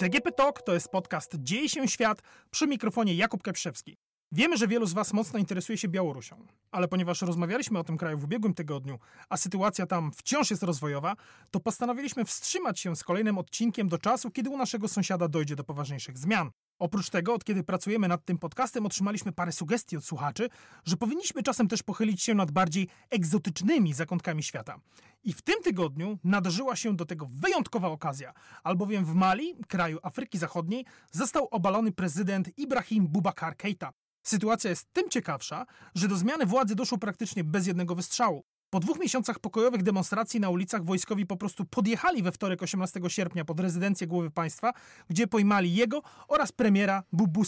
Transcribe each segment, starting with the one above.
DGP Talk to jest podcast Dzieje się świat przy mikrofonie Jakub Keprzewski. Wiemy, że wielu z Was mocno interesuje się Białorusią, ale ponieważ rozmawialiśmy o tym kraju w ubiegłym tygodniu, a sytuacja tam wciąż jest rozwojowa, to postanowiliśmy wstrzymać się z kolejnym odcinkiem do czasu, kiedy u naszego sąsiada dojdzie do poważniejszych zmian. Oprócz tego, od kiedy pracujemy nad tym podcastem, otrzymaliśmy parę sugestii od słuchaczy, że powinniśmy czasem też pochylić się nad bardziej egzotycznymi zakątkami świata. I w tym tygodniu nadarzyła się do tego wyjątkowa okazja, albowiem w Mali, kraju Afryki Zachodniej, został obalony prezydent Ibrahim Boubacar Keita. Sytuacja jest tym ciekawsza, że do zmiany władzy doszło praktycznie bez jednego wystrzału. Po dwóch miesiącach pokojowych demonstracji na ulicach wojskowi po prostu podjechali we wtorek 18 sierpnia pod rezydencję głowy państwa, gdzie pojmali jego oraz premiera Bubu.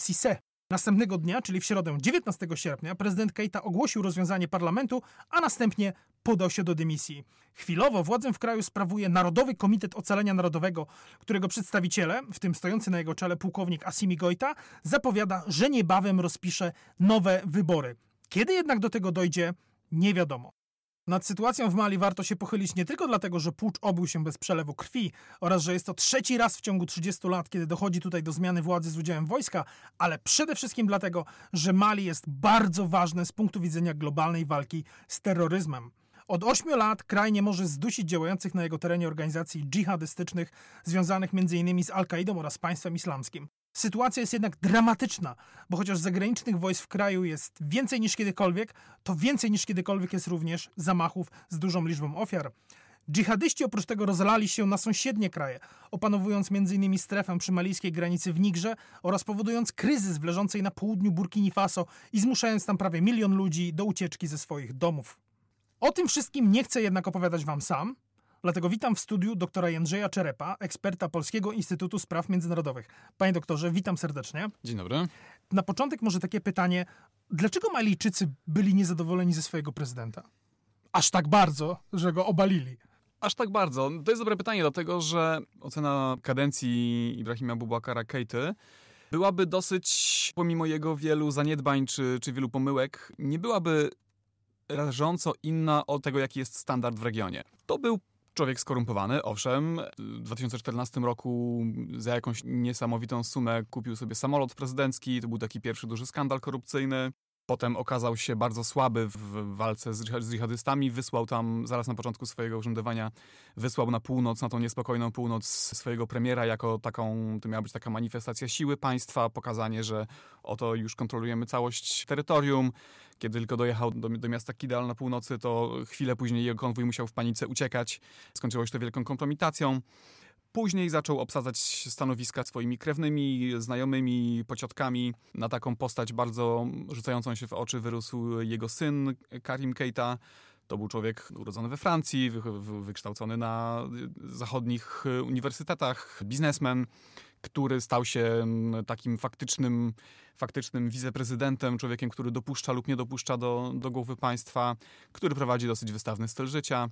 Następnego dnia, czyli w środę 19 sierpnia, prezydent Keita ogłosił rozwiązanie parlamentu, a następnie podał się do dymisji. Chwilowo władzę w kraju sprawuje Narodowy Komitet Ocalenia Narodowego, którego przedstawiciele, w tym stojący na jego czele pułkownik Asimi Goita, zapowiada, że niebawem rozpisze nowe wybory. Kiedy jednak do tego dojdzie, nie wiadomo. Nad sytuacją w Mali warto się pochylić nie tylko dlatego, że pucz obył się bez przelewu krwi oraz że jest to trzeci raz w ciągu 30 lat, kiedy dochodzi tutaj do zmiany władzy z udziałem wojska, ale przede wszystkim dlatego, że Mali jest bardzo ważne z punktu widzenia globalnej walki z terroryzmem. Od 8 lat kraj nie może zdusić działających na jego terenie organizacji dżihadystycznych związanych m.in. z Al-Kaidą oraz państwem islamskim. Sytuacja jest jednak dramatyczna, bo chociaż zagranicznych wojsk w kraju jest więcej niż kiedykolwiek, to więcej niż kiedykolwiek jest również zamachów z dużą liczbą ofiar. Dżihadyści oprócz tego rozlali się na sąsiednie kraje, opanowując m.in. strefę przy malijskiej granicy w Nigrze oraz powodując kryzys w leżącej na południu Burkini Faso i zmuszając tam prawie milion ludzi do ucieczki ze swoich domów. O tym wszystkim nie chcę jednak opowiadać wam sam, Dlatego witam w studiu doktora Jędrzeja Czerepa, eksperta Polskiego Instytutu Spraw Międzynarodowych. Panie doktorze, witam serdecznie. Dzień dobry. Na początek może takie pytanie. Dlaczego Malijczycy byli niezadowoleni ze swojego prezydenta? Aż tak bardzo, że go obalili. Aż tak bardzo. To jest dobre pytanie, dlatego że ocena kadencji Ibrahima Bubakara Keity byłaby dosyć, pomimo jego wielu zaniedbań czy, czy wielu pomyłek, nie byłaby rażąco inna od tego, jaki jest standard w regionie. To był Człowiek skorumpowany, owszem. W 2014 roku za jakąś niesamowitą sumę kupił sobie samolot prezydencki. To był taki pierwszy duży skandal korupcyjny. Potem okazał się bardzo słaby w walce z dżihadystami. Wysłał tam, zaraz na początku swojego urzędowania, wysłał na północ, na tą niespokojną północ swojego premiera jako taką, to miała być taka manifestacja siły państwa, pokazanie, że oto już kontrolujemy całość terytorium. Kiedy tylko dojechał do, do miasta Kidal na północy, to chwilę później jego konwój musiał w panice uciekać. Skończyło się to wielką kompromitacją. Później zaczął obsadzać stanowiska swoimi krewnymi, znajomymi, pociotkami. Na taką postać bardzo rzucającą się w oczy wyrósł jego syn Karim Keita. To był człowiek urodzony we Francji, wykształcony na zachodnich uniwersytetach, biznesmen, który stał się takim faktycznym, faktycznym wiceprezydentem, człowiekiem, który dopuszcza lub nie dopuszcza do, do głowy państwa, który prowadzi dosyć wystawny styl życia.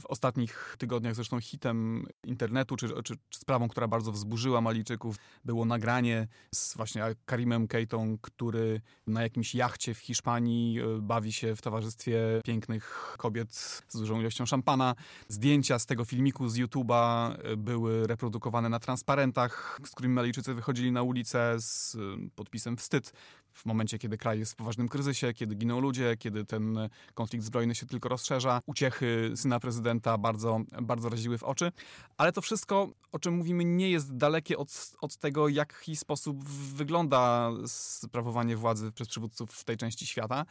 W ostatnich tygodniach zresztą hitem internetu, czy, czy, czy sprawą, która bardzo wzburzyła Malijczyków, było nagranie z właśnie Karimem Keitą, który na jakimś jachcie w Hiszpanii e, bawi się w towarzystwie pięknych kobiet z dużą ilością szampana. Zdjęcia z tego filmiku z YouTube'a e, były reprodukowane na transparentach, z którymi Malijczycy wychodzili na ulicę z e, podpisem wstyd w momencie, kiedy kraj jest w poważnym kryzysie, kiedy giną ludzie, kiedy ten konflikt zbrojny się tylko rozszerza. Uciechy syna prezydenta bardzo, bardzo raziły w oczy. Ale to wszystko, o czym mówimy, nie jest dalekie od, od tego, w jaki sposób wygląda sprawowanie władzy przez przywódców w tej części świata.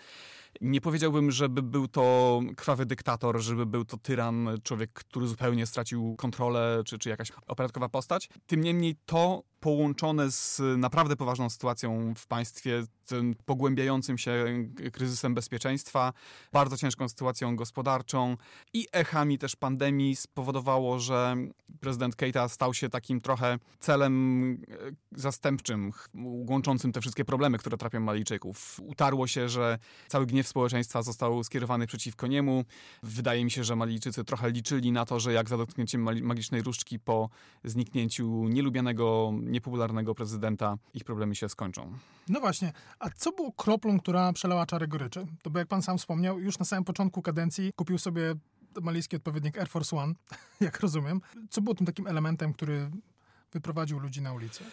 Nie powiedziałbym, żeby był to krwawy dyktator, żeby był to tyran, człowiek, który zupełnie stracił kontrolę, czy, czy jakaś operatkowa postać. Tym niemniej to połączone z naprawdę poważną sytuacją w państwie, tym pogłębiającym się kryzysem bezpieczeństwa, bardzo ciężką sytuacją gospodarczą i echami też pandemii spowodowało, że prezydent Keita stał się takim trochę celem e, zastępczym, łączącym te wszystkie problemy, które trapią Malijczyków. Utarło się, że cały gniew społeczeństwa został skierowany przeciwko niemu. Wydaje mi się, że Malijczycy trochę liczyli na to, że jak za dotknięciem magicznej różdżki po zniknięciu nielubianego, niepopularnego prezydenta, ich problemy się skończą. No właśnie, A co było kroplą, która przelała czarę goryczy? To bo jak pan sam wspomniał, już na samym początku kadencji kupił sobie malijski odpowiednik Air Force One, jak rozumiem. Co było tym takim elementem, który wyprowadził ludzi na ulicę?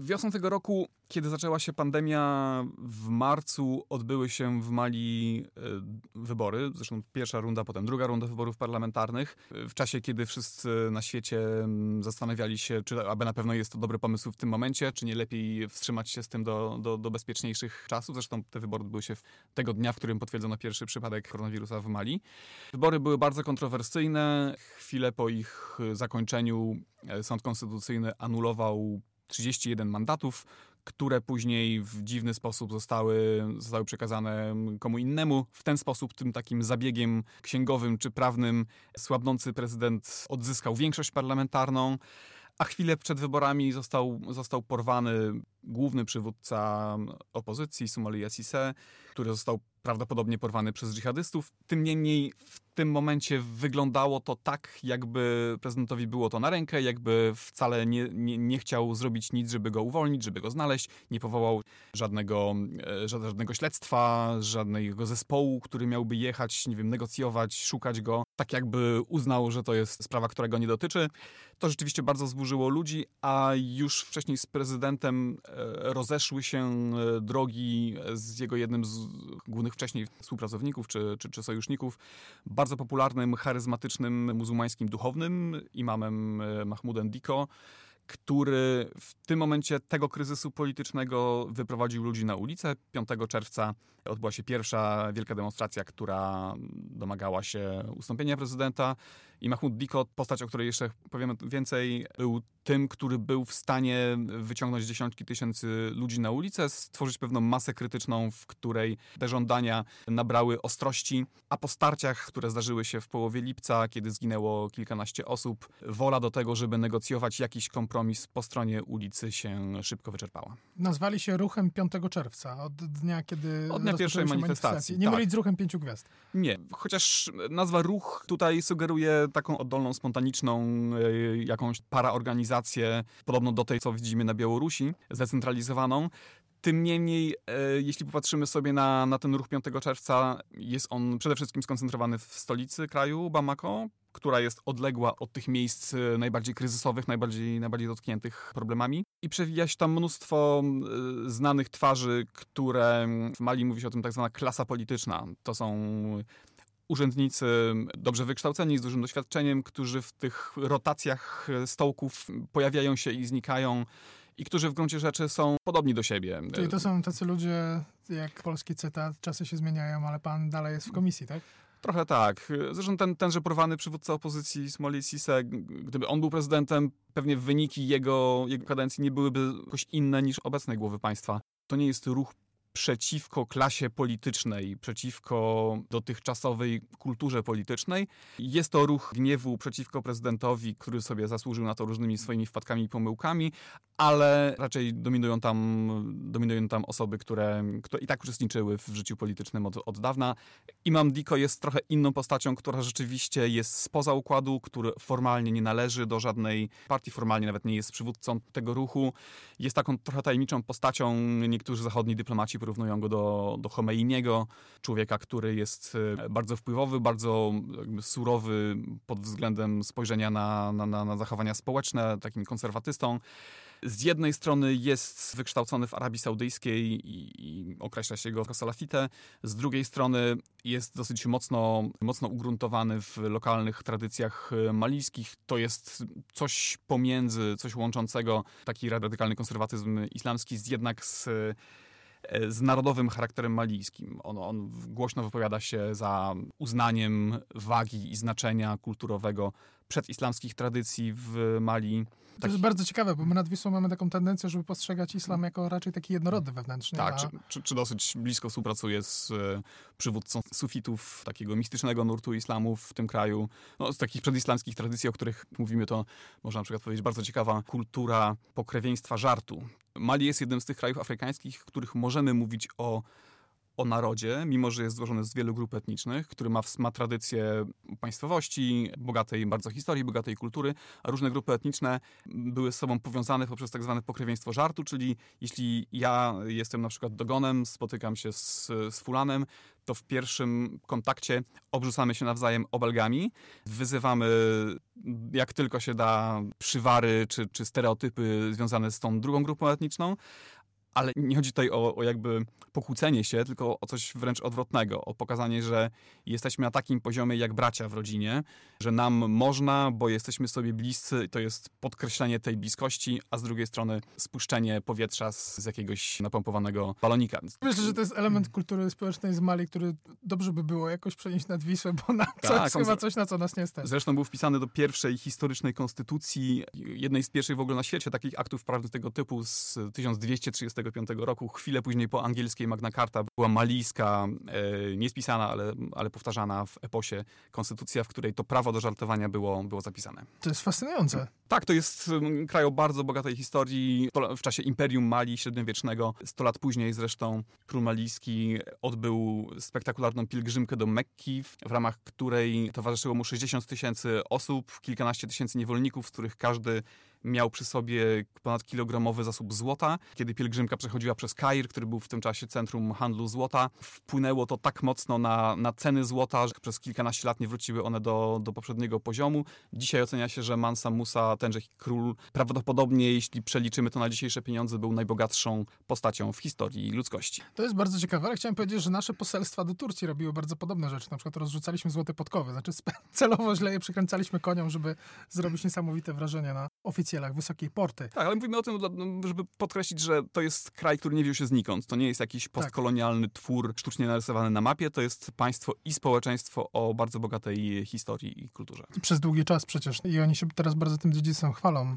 Wiosną tego roku, kiedy zaczęła się pandemia, w marcu odbyły się w Mali e, wybory. Zresztą pierwsza runda, potem druga runda wyborów parlamentarnych. W czasie, kiedy wszyscy na świecie zastanawiali się, czy aby na pewno jest to dobry pomysł w tym momencie, czy nie lepiej wstrzymać się z tym do, do, do bezpieczniejszych czasów. Zresztą te wybory odbyły się tego dnia, w którym potwierdzono pierwszy przypadek koronawirusa w Mali. Wybory były bardzo kontrowersyjne. Chwilę po ich zakończeniu e, Sąd Konstytucyjny anulował 31 mandatów, które później w dziwny sposób zostały, zostały przekazane komu innemu. W ten sposób, tym takim zabiegiem księgowym czy prawnym, słabnący prezydent odzyskał większość parlamentarną. A chwilę przed wyborami został, został porwany główny przywódca opozycji, Somalia Sise, który został prawdopodobnie porwany przez dżihadystów. Tym niemniej w tym momencie wyglądało to tak, jakby prezydentowi było to na rękę, jakby wcale nie, nie, nie chciał zrobić nic, żeby go uwolnić, żeby go znaleźć. Nie powołał żadnego, e, żadnego śledztwa, żadnego zespołu, który miałby jechać, nie wiem, negocjować, szukać go. Tak jakby uznał, że to jest sprawa, która go nie dotyczy. To rzeczywiście bardzo zburzyło ludzi, a już wcześniej z prezydentem e, rozeszły się e, drogi z jego jednym z głównych wcześniej współpracowników czy, czy, czy sojuszników, bardzo popularnym, charyzmatycznym muzułmańskim duchownym, imamem e, Mahmudem Diko, który w tym momencie tego kryzysu politycznego wyprowadził ludzi na ulicę. 5 czerwca odbyła się pierwsza wielka demonstracja, która domagała się ustąpienia prezydenta. I Mahmoud Diko, postać, o której jeszcze powiemy więcej, był tym, który był w stanie wyciągnąć dziesiątki tysięcy ludzi na ulicę, stworzyć pewną masę krytyczną, w której te żądania nabrały ostrości, a po starciach, które zdarzyły się w połowie lipca, kiedy zginęło kilkanaście osób, wola do tego, żeby negocjować jakiś kompromis po stronie ulicy się szybko wyczerpała. Nazwali się ruchem 5 czerwca, od dnia, kiedy Od dnia pierwszej manifestacji. Nie tak. mylić z ruchem pięciu gwiazd. Nie, chociaż nazwa ruch tutaj sugeruje taką oddolną, spontaniczną, e, jakąś paraorganizację, podobną do tej, co widzimy na Białorusi, zdecentralizowaną. Tym niemniej, e, jeśli popatrzymy sobie na, na ten ruch 5 czerwca, jest on przede wszystkim skoncentrowany w stolicy kraju, Bamako, która jest odległa od tych miejsc e, najbardziej kryzysowych, najbardziej, najbardziej dotkniętych problemami. I przewija się tam mnóstwo znanych twarzy, które w Mali mówi się o tym tak zwana klasa polityczna. To są urzędnicy dobrze wykształceni, z dużym doświadczeniem, którzy w tych rotacjach stołków pojawiają się i znikają i którzy w gruncie rzeczy są podobni do siebie. Czyli to są tacy ludzie, jak polski cytat, czasy się zmieniają, ale pan dalej jest w komisji, tak? Trochę tak. Zresztą ten, tenże porwany przywódca opozycji Smoli Sise, gdyby on był prezydentem, pewnie wyniki jego, jego kadencji nie byłyby jakoś inne niż obecnej głowy państwa. To nie jest ruch przeciwko klasie politycznej, przeciwko dotychczasowej kulturze politycznej. Jest to ruch gniewu przeciwko prezydentowi, który sobie zasłużył na to różnymi swoimi wpadkami i pomyłkami, ale raczej dominują tam, dominują tam osoby, które, które i tak uczestniczyły w życiu politycznym od, od dawna. Imam Diko jest trochę inną postacią, która rzeczywiście jest spoza układu, który formalnie nie należy do żadnej partii, formalnie nawet nie jest przywódcą tego ruchu. Jest taką trochę tajemniczą postacią. Niektórzy zachodni dyplomaci porównują go do, do Chomeiniego, człowieka, który jest e, bardzo wpływowy, bardzo surowy pod względem spojrzenia na, na, na zachowania społeczne, takim konserwatystą z jednej strony jest wykształcony w Arabii Saudyjskiej i, i, określa się go jako salafitę, z drugiej strony jest dosyć mocno, mocno ugruntowany w lokalnych tradycjach e, malijskich. To jest coś pomiędzy, coś łączącego taki radykalny konserwatyzm islamski z jednak z z narodowym charakterem malijskim. On, on głośno wypowiada się za uznaniem wagi i znaczenia kulturowego przedislamskich tradycji w Mali. To jest bardzo ciekawe, bo my nad Wisłą mamy taką tendencję, żeby postrzegać islam jako raczej taki jednorodny wewnętrzny. Tak, a... czy, czy, czy, dosyć blisko współpracuje z e, przywódcą sufitów, takiego mistycznego nurtu islamu w tym kraju. No, z takich przedislamskich tradycji, o których mówimy, to można na przykład powiedzieć bardzo ciekawa kultura pokrewieństwa żartu. Mali jest jednym z tych krajów afrykańskich, w których możemy mówić o o narodzie, mimo że jest złożony z wielu grup etnicznych, który ma, ma tradycję państwowości, bogatej bardzo historii, bogatej kultury, a różne grupy etniczne były z sobą powiązane poprzez tak zwane pokrewieństwo żartu, czyli jeśli ja jestem na przykład dogonem, spotykam się z, z fulanem, to w pierwszym kontakcie obrzucamy się nawzajem obelgami, wyzywamy jak tylko się da przywary czy, czy stereotypy związane z tą drugą grupą etniczną, ale nie chodzi tutaj o, o, jakby pokłócenie się, tylko o coś wręcz odwrotnego, o pokazanie, że jesteśmy na takim poziomie jak bracia w rodzinie, że nam można, bo jesteśmy sobie bliscy, to jest podkreślenie tej bliskości, a z drugiej strony spuszczenie powietrza z, z jakiegoś napompowanego balonika. Myślę, że to jest element kultury społecznej z Mali, który dobrze by było jakoś przenieść nad Wisłę, bo na tak, jest chyba coś, na co nas nie stać. Zresztą był wpisany do pierwszej historycznej konstytucji, jednej z pierwszych w ogóle na świecie takich aktów prawnych tego typu z 1230 1945 roku. Chwilę później po angielskiej Magna Carta była malijska, e, niespisana, ale, ale powtarzana w eposie konstytucja, w której to prawo do żartowania było, było zapisane. To jest fascynujące. Tak, to jest mm, kraj o bardzo bogatej historii. W czasie Imperium Mali średniowiecznego, 100 lat później zresztą król malijski odbył spektakularną pielgrzymkę do Mekki, w ramach której towarzyszyło mu 60 tysięcy osób, kilkanaście tysięcy niewolników, z których każdy miał przy sobie ponad kilogramowy zasób złota. Kiedy pielgrzymka przechodziła przez Kair, który był w tym czasie centrum handlu złota, wpłynęło to tak mocno na, na ceny złota, że przez kilkanaście lat nie wróciły one do, do poprzedniego poziomu. Dzisiaj ocenia się, że Mansa Musa, tenże król, prawdopodobnie, jeśli przeliczymy to na dzisiejsze pieniądze, był najbogatszą postacią w historii ludzkości. To jest bardzo ciekawe, ale chciałem powiedzieć, że nasze poselstwa do Turcji robiły bardzo podobne rzeczy. Na przykład rozrzucaliśmy złote podkowy, znaczy celowo źle je przykręcaliśmy koniom, żeby zrobić niesamowite wrażenie na oficjalnych celach wysokiej porty. Tak, ale mówimy o tym, żeby podkreślić, że to jest kraj, który nie wziął się znikąd. To nie jest jakiś tak. postkolonialny tak. twór sztucznie narysowany na mapie, to jest państwo i społeczeństwo o bardzo bogatej historii i kulturze. Przez długi czas przecież i oni się teraz bardzo tym dziedzictwem chwalą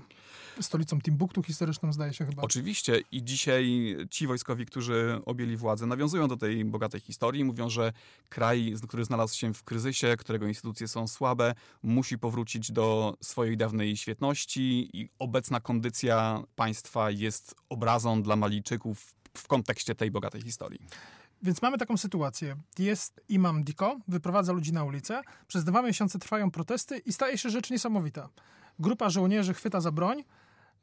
stolicą Timbuktu historyczną, zdaje się chyba. Oczywiście i dzisiaj ci wojskowi, którzy objęli władzę, nawiązują do tej bogatej historii. Mówią, że kraj, który znalazł się w kryzysie, którego instytucje są słabe, musi powrócić do swojej dawnej świetności i obecna kondycja państwa jest obrazą dla Malijczyków w kontekście tej bogatej historii. Więc mamy taką sytuację. Jest imam Diko, wyprowadza ludzi na ulicę, przez dwa miesiące trwają protesty i staje się rzecz niesamowita. Grupa żołnierzy chwyta za broń,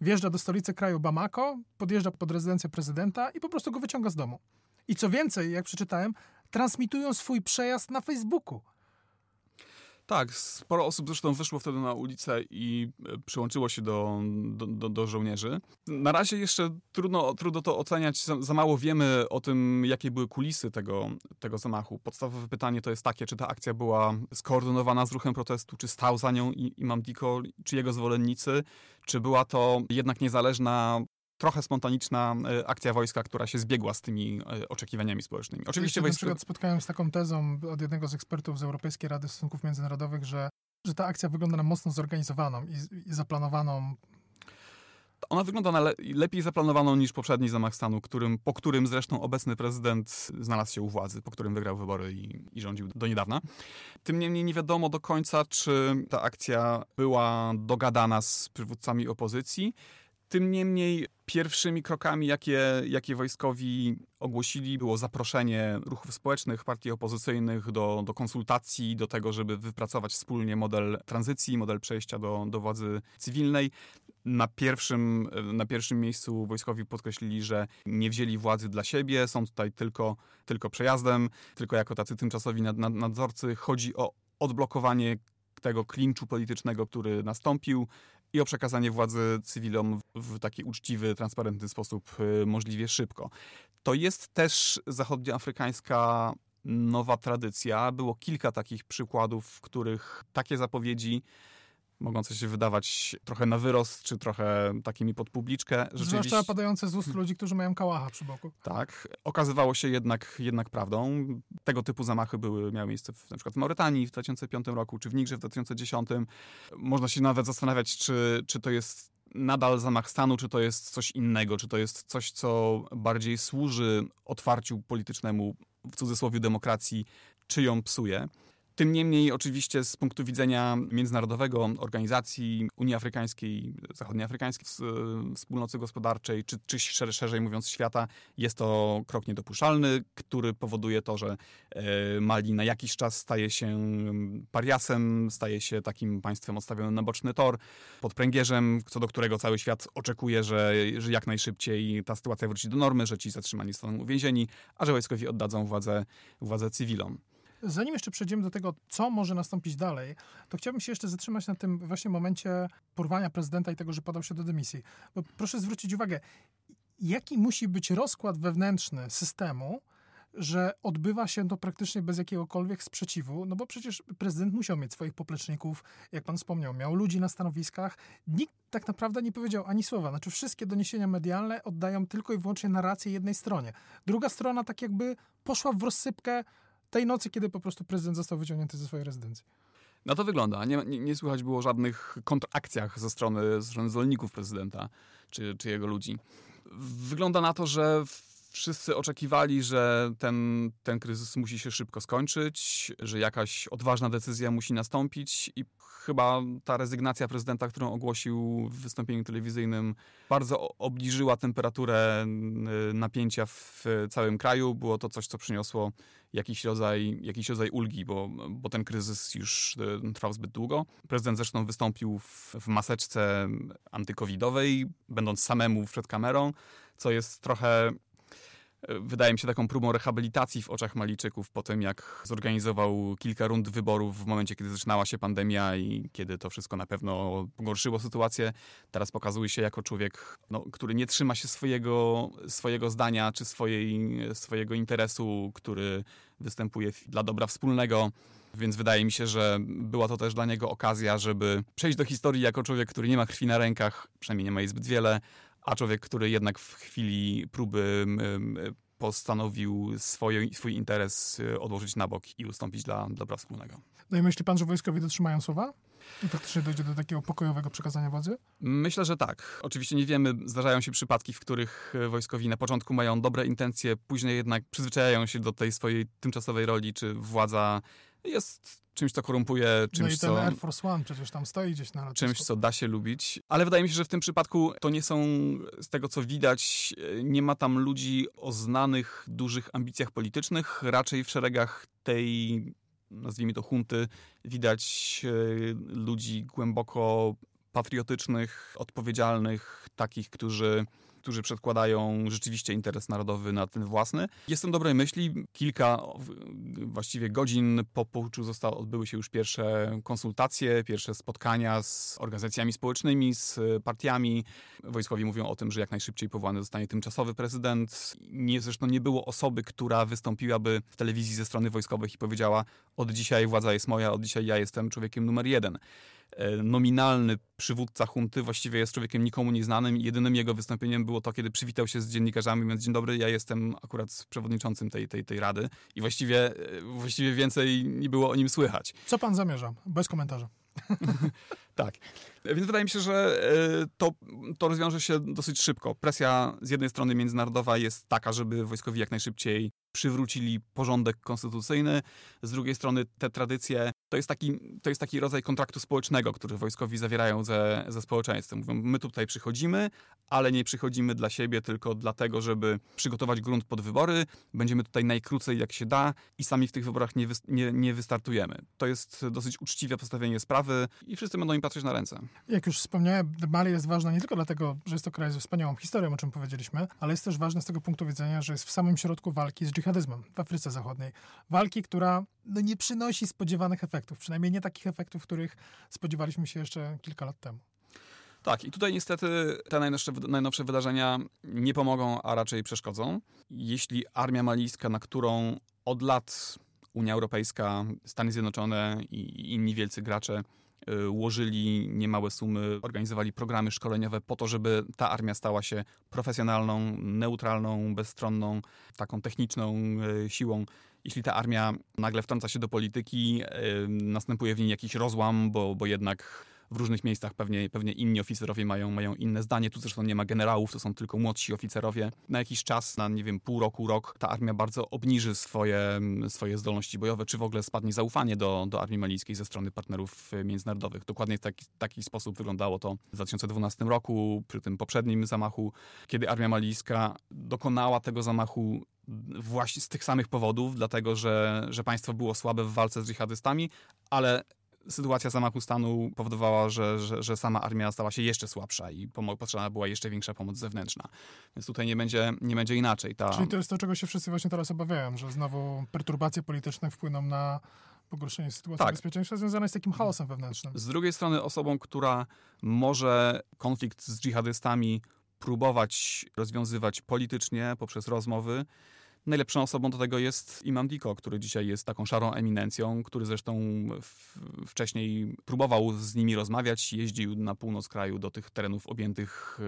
wjeżdża do stolicy kraju Bamako, podjeżdża pod rezydencję prezydenta i po prostu go wyciąga z domu. I co więcej, jak przeczytałem, transmitują swój przejazd na Facebooku. Tak, sporo osób zresztą wyszło wtedy na ulicę i e, przyłączyło się do, do, do, do żołnierzy. Na razie jeszcze trudno, trudno to oceniać, za, za, mało wiemy o tym, jakie były kulisy tego, tego zamachu. Podstawowe pytanie to jest takie, czy ta akcja była skoordynowana z ruchem protestu, czy stał za nią Imam Diko, czy jego zwolennicy, czy była to jednak niezależna trochę spontaniczna e, akcja wojska, która się zbiegła z tymi e, oczekiwaniami społecznymi. Oczywiście ja Na przykład spotkałem z taką tezą od jednego z ekspertów z Europejskiej Rady Stosunków Międzynarodowych, że, że ta akcja wygląda na mocno zorganizowaną i, i zaplanowaną ona wygląda na le lepiej zaplanowaną niż poprzedni zamach stanu, którym, po którym zresztą obecny prezydent znalazł się u władzy, po którym wygrał wybory i, i, rządził do niedawna. Tym niemniej nie wiadomo do końca, czy ta akcja była dogadana z przywódcami opozycji. Tym niemniej pierwszymi krokami, jakie, jakie wojskowi ogłosili, było zaproszenie ruchów społecznych, partii opozycyjnych do, do konsultacji, do tego, żeby wypracować wspólnie model tranzycji, model przejścia do, do władzy cywilnej. Na pierwszym, na pierwszym miejscu wojskowi podkreślili, że nie wzięli władzy dla siebie, są tutaj tylko, tylko przejazdem, tylko jako tacy tymczasowi nad, nad, nadzorcy. Chodzi o odblokowanie tego klinczu politycznego, który nastąpił, i o przekazanie władzy cywilom w taki uczciwy, transparentny sposób y, możliwie szybko. To jest też zachodnioafrykańska nowa tradycja. Było kilka takich przykładów, w których takie zapowiedzi mogące się wydawać trochę na wyrost, czy trochę takimi pod publiczkę. Zwłaszcza padające z ust ludzi, którzy mają kałacha przy boku. Tak. Okazywało się jednak, jednak prawdą. Tego typu zamachy były, miały miejsce w, na przykład w Mauretanii w 2005 roku, czy w Nigrze w 2010. Można się nawet zastanawiać, czy, czy to jest nadal zamach stanu, czy to jest coś innego, czy to jest coś, co bardziej służy otwarciu politycznemu, w cudzysłowie demokracji, czy ją psuje. Tym niemniej, oczywiście, z punktu widzenia międzynarodowego, organizacji Unii Afrykańskiej, Zachodnioafrykańskiej Wspólnoty Gospodarczej, czy, czy szerzej mówiąc świata, jest to krok niedopuszczalny, który powoduje to, że e, Mali na jakiś czas staje się pariasem, staje się takim państwem odstawionym na boczny tor, pod pręgierzem, co do którego cały świat oczekuje, że, że jak najszybciej ta sytuacja wróci do normy, że ci zatrzymani zostaną uwięzieni, a że wojskowi oddadzą władzę, władzę cywilom. Zanim jeszcze przejdziemy do tego, co może nastąpić dalej, to chciałbym się jeszcze zatrzymać na tym właśnie momencie porwania prezydenta i tego, że podał się do dymisji. Bo proszę zwrócić uwagę, jaki musi być rozkład wewnętrzny systemu, że odbywa się to praktycznie bez jakiegokolwiek sprzeciwu, no bo przecież prezydent musiał mieć swoich popleczników, jak pan wspomniał, miał ludzi na stanowiskach. Nikt tak naprawdę nie powiedział ani słowa. Znaczy wszystkie doniesienia medialne oddają tylko i wyłącznie narrację jednej stronie. Druga strona tak jakby poszła w rozsypkę tej nocy, kiedy po prostu prezydent został wyciągnięty ze swojej rezydencji. No to wygląda. Nie, nie, nie słychać było żadnych kontrakcjach ze strony, ze strony zwolenników prezydenta czy, czy jego ludzi. Wygląda na to, że wszyscy oczekiwali, że ten, ten kryzys musi się szybko skończyć, że jakaś odważna decyzja musi nastąpić i chyba ta rezygnacja prezydenta, którą ogłosił w wystąpieniu telewizyjnym, bardzo obniżyła temperaturę napięcia w całym kraju. Było to coś, co przyniosło jakiś rodzaj, jakiś rodzaj ulgi, bo, bo ten kryzys już e, trwał zbyt długo. Prezydent zresztą wystąpił w, w maseczce antykowidowej, będąc samemu przed kamerą, co jest trochę wydaje mi się taką próbą rehabilitacji w oczach Malijczyków po tym, jak zorganizował kilka rund wyborów w momencie, kiedy zaczynała się pandemia i kiedy to wszystko na pewno pogorszyło sytuację. Teraz pokazuje się jako człowiek, no, który nie trzyma się swojego, swojego zdania czy swojej, swojego interesu, który występuje dla dobra wspólnego. Więc wydaje mi się, że była to też dla niego okazja, żeby przejść do historii jako człowiek, który nie ma krwi na rękach, przynajmniej nie ma jej zbyt wiele, a człowiek, który jednak w chwili próby postanowił swoje, swój interes y, odłożyć na bok i ustąpić dla dobra wspólnego. No i myśli pan, że wojskowi dotrzymają słowa? I faktycznie dojdzie do takiego pokojowego przekazania władzy? Myślę, że tak. Oczywiście nie wiemy, zdarzają się przypadki, w których y, wojskowi na początku mają dobre intencje, później jednak przyzwyczajają się do tej swojej tymczasowej roli, czy władza jest czymś, co korumpuje, czymś, no i ten co... Air Force One przecież tam stoi gdzieś na lotnisku. Czymś, co da się lubić. Ale wydaje mi się, że w tym przypadku to nie są, z tego co widać, nie ma tam ludzi o znanych, dużych ambicjach politycznych. Raczej w szeregach tej, nazwijmy to hunty, widać e, ludzi głęboko patriotycznych, odpowiedzialnych, takich, którzy którzy przedkładają rzeczywiście interes narodowy na ten własny. Jestem dobrej myśli. Kilka właściwie godzin po połczu zostały, odbyły się już pierwsze konsultacje, pierwsze spotkania z organizacjami społecznymi, z partiami. Wojskowi mówią o tym, że jak najszybciej powołany zostanie tymczasowy prezydent. Nie, zresztą nie było osoby, która wystąpiłaby w telewizji ze strony wojskowych i powiedziała od dzisiaj władza jest moja, od dzisiaj ja jestem człowiekiem numer jeden. E, nominalny przywódca hunty właściwie jest człowiekiem nikomu nieznanym i jedynym jego wystąpieniem było to, kiedy przywitał się z dziennikarzami, mówiąc dzień dobry, ja jestem akurat przewodniczącym tej, tej, tej rady i właściwie, e, właściwie więcej nie było o nim słychać. Co pan zamierza? Bez komentarza. tak. Więc wydaje mi się, że e, to, to rozwiąże się dosyć szybko. Presja z jednej strony międzynarodowa jest taka, żeby wojskowi jak najszybciej przywrócili porządek konstytucyjny. Z drugiej strony te tradycje to jest taki, to jest taki rodzaj kontraktu społecznego, który wojskowi zawierają ze, ze społeczeństwem. Mówią, my tutaj przychodzimy, ale nie przychodzimy dla siebie, tylko dlatego, żeby przygotować grunt pod wybory. Będziemy tutaj najkrócej jak się da i sami w tych wyborach nie, wy, nie, nie wystartujemy. To jest dosyć uczciwe postawienie sprawy i wszyscy będą im patrzeć na ręce. Jak już wspomniałem, Mali jest ważna nie tylko dlatego, że jest to kraj ze wspaniałą historią, o czym powiedzieliśmy, ale jest też ważna z tego punktu widzenia, że jest w samym środku walki z dżihadizmem w Afryce Zachodniej. Walki, która no, nie przynosi spodziewanych efektów, przynajmniej nie takich efektów, których spodziewaliśmy się jeszcze kilka lat temu. Tak, i tutaj niestety te najnowsze, najnowsze wydarzenia nie pomogą, a raczej przeszkodzą. Jeśli armia malijska, na którą od lat Unia Europejska, Stany Zjednoczone i inni wielcy gracze y, łożyli niemałe sumy, organizowali programy szkoleniowe po to, żeby ta armia stała się profesjonalną, neutralną, bezstronną, taką techniczną y, siłą. Jeśli ta armia nagle wtrąca się do polityki, następuje w niej jakiś rozłam, bo, bo jednak w różnych miejscach pewnie, pewnie inni oficerowie mają, mają inne zdanie. Tu zresztą nie ma generałów, to są tylko młodsi oficerowie. Na jakiś czas, na nie wiem, pół roku, rok, ta armia bardzo obniży swoje, swoje zdolności bojowe, czy w ogóle spadnie zaufanie do, do armii malijskiej ze strony partnerów międzynarodowych. Dokładnie w taki, taki sposób wyglądało to w 2012 roku, przy tym poprzednim zamachu, kiedy armia malijska dokonała tego zamachu właśnie z tych samych powodów, dlatego że, że państwo było słabe w walce z dżihadystami, ale sytuacja zamachu stanu powodowała, że, że, że, sama armia stała się jeszcze słabsza i potrzebna była jeszcze większa pomoc zewnętrzna. Więc tutaj nie będzie, nie będzie inaczej. Ta... Czyli to jest to, czego się wszyscy właśnie teraz obawiają, że znowu perturbacje polityczne wpłyną na pogorszenie sytuacji tak. bezpieczeństwa związane z takim chaosem wewnętrznym. Z drugiej strony osobą, która może konflikt z dżihadystami próbować rozwiązywać politycznie poprzez rozmowy, Najlepszą osobą do tego jest Imam Diko, który dzisiaj jest taką szarą eminencją, który zresztą wcześniej próbował z nimi rozmawiać, jeździł na północ kraju do tych terenów objętych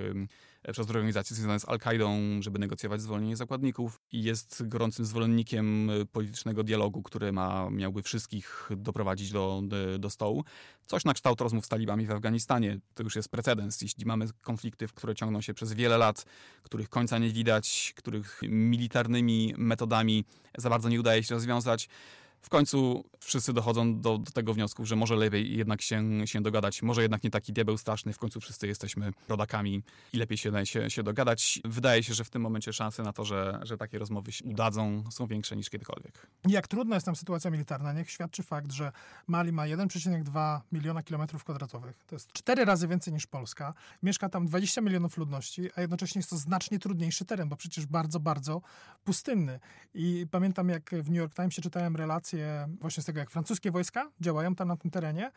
przez organizacje związane z Al-Kaidą, żeby negocjować zwolnienie zakładników i jest gorącym zwolennikiem politycznego dialogu, który ma, miałby wszystkich doprowadzić do, do, do stołu. Coś na kształt rozmów z talibami w Afganistanie. To już jest precedens. Jeśli mamy konflikty, które ciągną się przez wiele lat, których końca nie widać, których militarnymi metodami za bardzo nie udaje się rozwiązać, w końcu wszyscy dochodzą do, do, tego wniosku, że może lepiej jednak się, się dogadać, może jednak nie taki diabeł straszny, w końcu wszyscy jesteśmy rodakami i lepiej się, się, się dogadać. Wydaje się, że w tym momencie szanse na to, że, że takie rozmowy się udadzą, są większe niż kiedykolwiek. Jak trudna jest tam sytuacja militarna, niech świadczy fakt, że Mali ma 1,2 miliona kilometrów kwadratowych. To jest cztery razy więcej niż Polska. Mieszka tam 20 milionów ludności, a jednocześnie jest to znacznie trudniejszy teren, bo przecież bardzo, bardzo pustynny. I pamiętam, jak w New York Timesie czytałem relacje właśnie z tego, jak francuskie wojska działają tam na tym terenie,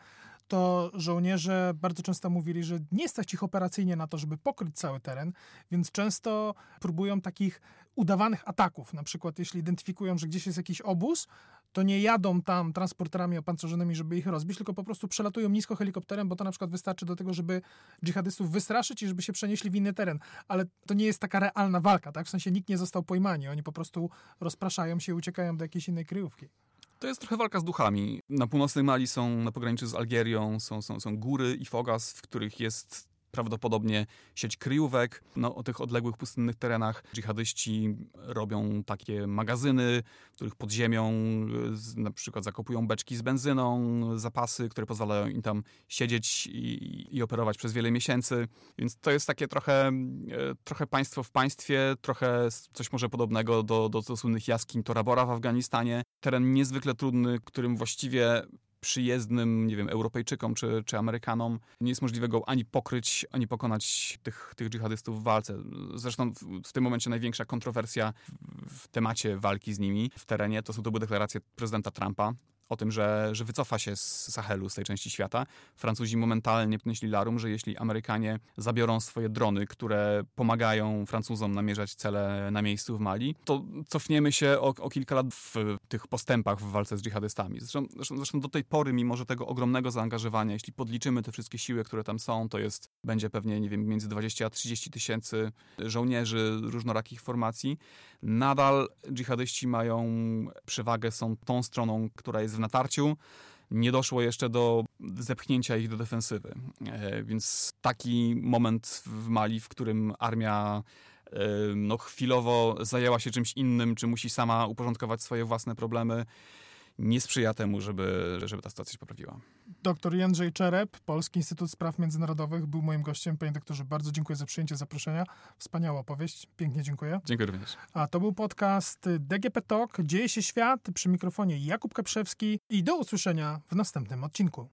to żołnierze bardzo często mówili, że nie stać ich operacyjnie na to, żeby pokryć cały teren, więc często próbują takich udawanych ataków. Na przykład, jeśli identyfikują, że gdzieś jest jakiś obóz, to nie jadą tam transporterami opancerzonymi, żeby ich rozbić, tylko po prostu przelatują nisko helikopterem, bo to na przykład wystarczy do tego, żeby dżihadystów wystraszyć i żeby się przenieśli w inny teren. Ale to nie jest taka realna walka, tak? W sensie nikt nie został pojmani. Oni po prostu rozpraszają się i uciekają do jakiejś innej kryjówki. To jest trochę walka z duchami. Na północnej Mali są, na pograniczu z Algierią, są, są, są góry i fogas, w których jest prawdopodobnie sieć kryjówek. No, o tych odległych, pustynnych terenach dżihadyści robią takie magazyny, w których pod ziemią na przykład zakopują beczki z benzyną, zapasy, które pozwalają im tam siedzieć i, i operować przez wiele miesięcy. Więc to jest takie trochę, e, trochę państwo w państwie, trochę coś może podobnego do, do, do słynnych jaskiń Torabora w Afganistanie. Teren niezwykle trudny, którym właściwie przyjezdnym, nie wiem, Europejczykom czy, czy Amerykanom nie jest możliwe go ani pokryć, ani pokonać tych, tych dżihadystów w walce. Zresztą w, w tym momencie największa kontrowersja w, w temacie walki z nimi w terenie to są to były deklaracje prezydenta Trumpa, o tym, że, że wycofa się z Sahelu, z tej części świata. Francuzi momentalnie podnieśli larum, że jeśli Amerykanie zabiorą swoje drony, które pomagają Francuzom namierzać cele na miejscu w Mali, to cofniemy się o, o kilka lat w tych postępach w walce z dżihadystami. Zresztą, zresztą, zresztą, do tej pory, mimo że tego ogromnego zaangażowania, jeśli podliczymy te wszystkie siły, które tam są, to jest, będzie pewnie, nie wiem, między 20 a 30 tysięcy żołnierzy różnorakich formacji, nadal dżihadyści mają przewagę, są tą stroną, która jest w natarciu. Nie doszło jeszcze do zepchnięcia ich do defensywy. E, więc taki moment w Mali, w którym armia e, no, chwilowo zajęła się czymś innym, czy musi sama uporządkować swoje własne problemy, nie sprzyja temu, żeby, żeby ta sytuacja się poprawiła. Doktor Jędrzej Czerep, Polski Instytut Spraw Międzynarodowych, był moim gościem. Panie doktorze, bardzo dziękuję za przyjęcie zaproszenia. Wspaniała opowieść. Pięknie dziękuję. Dziękuję również. A to był podcast DGP Talk. Dzieje się świat. Przy mikrofonie Jakub Kaprzewski i do usłyszenia w następnym odcinku.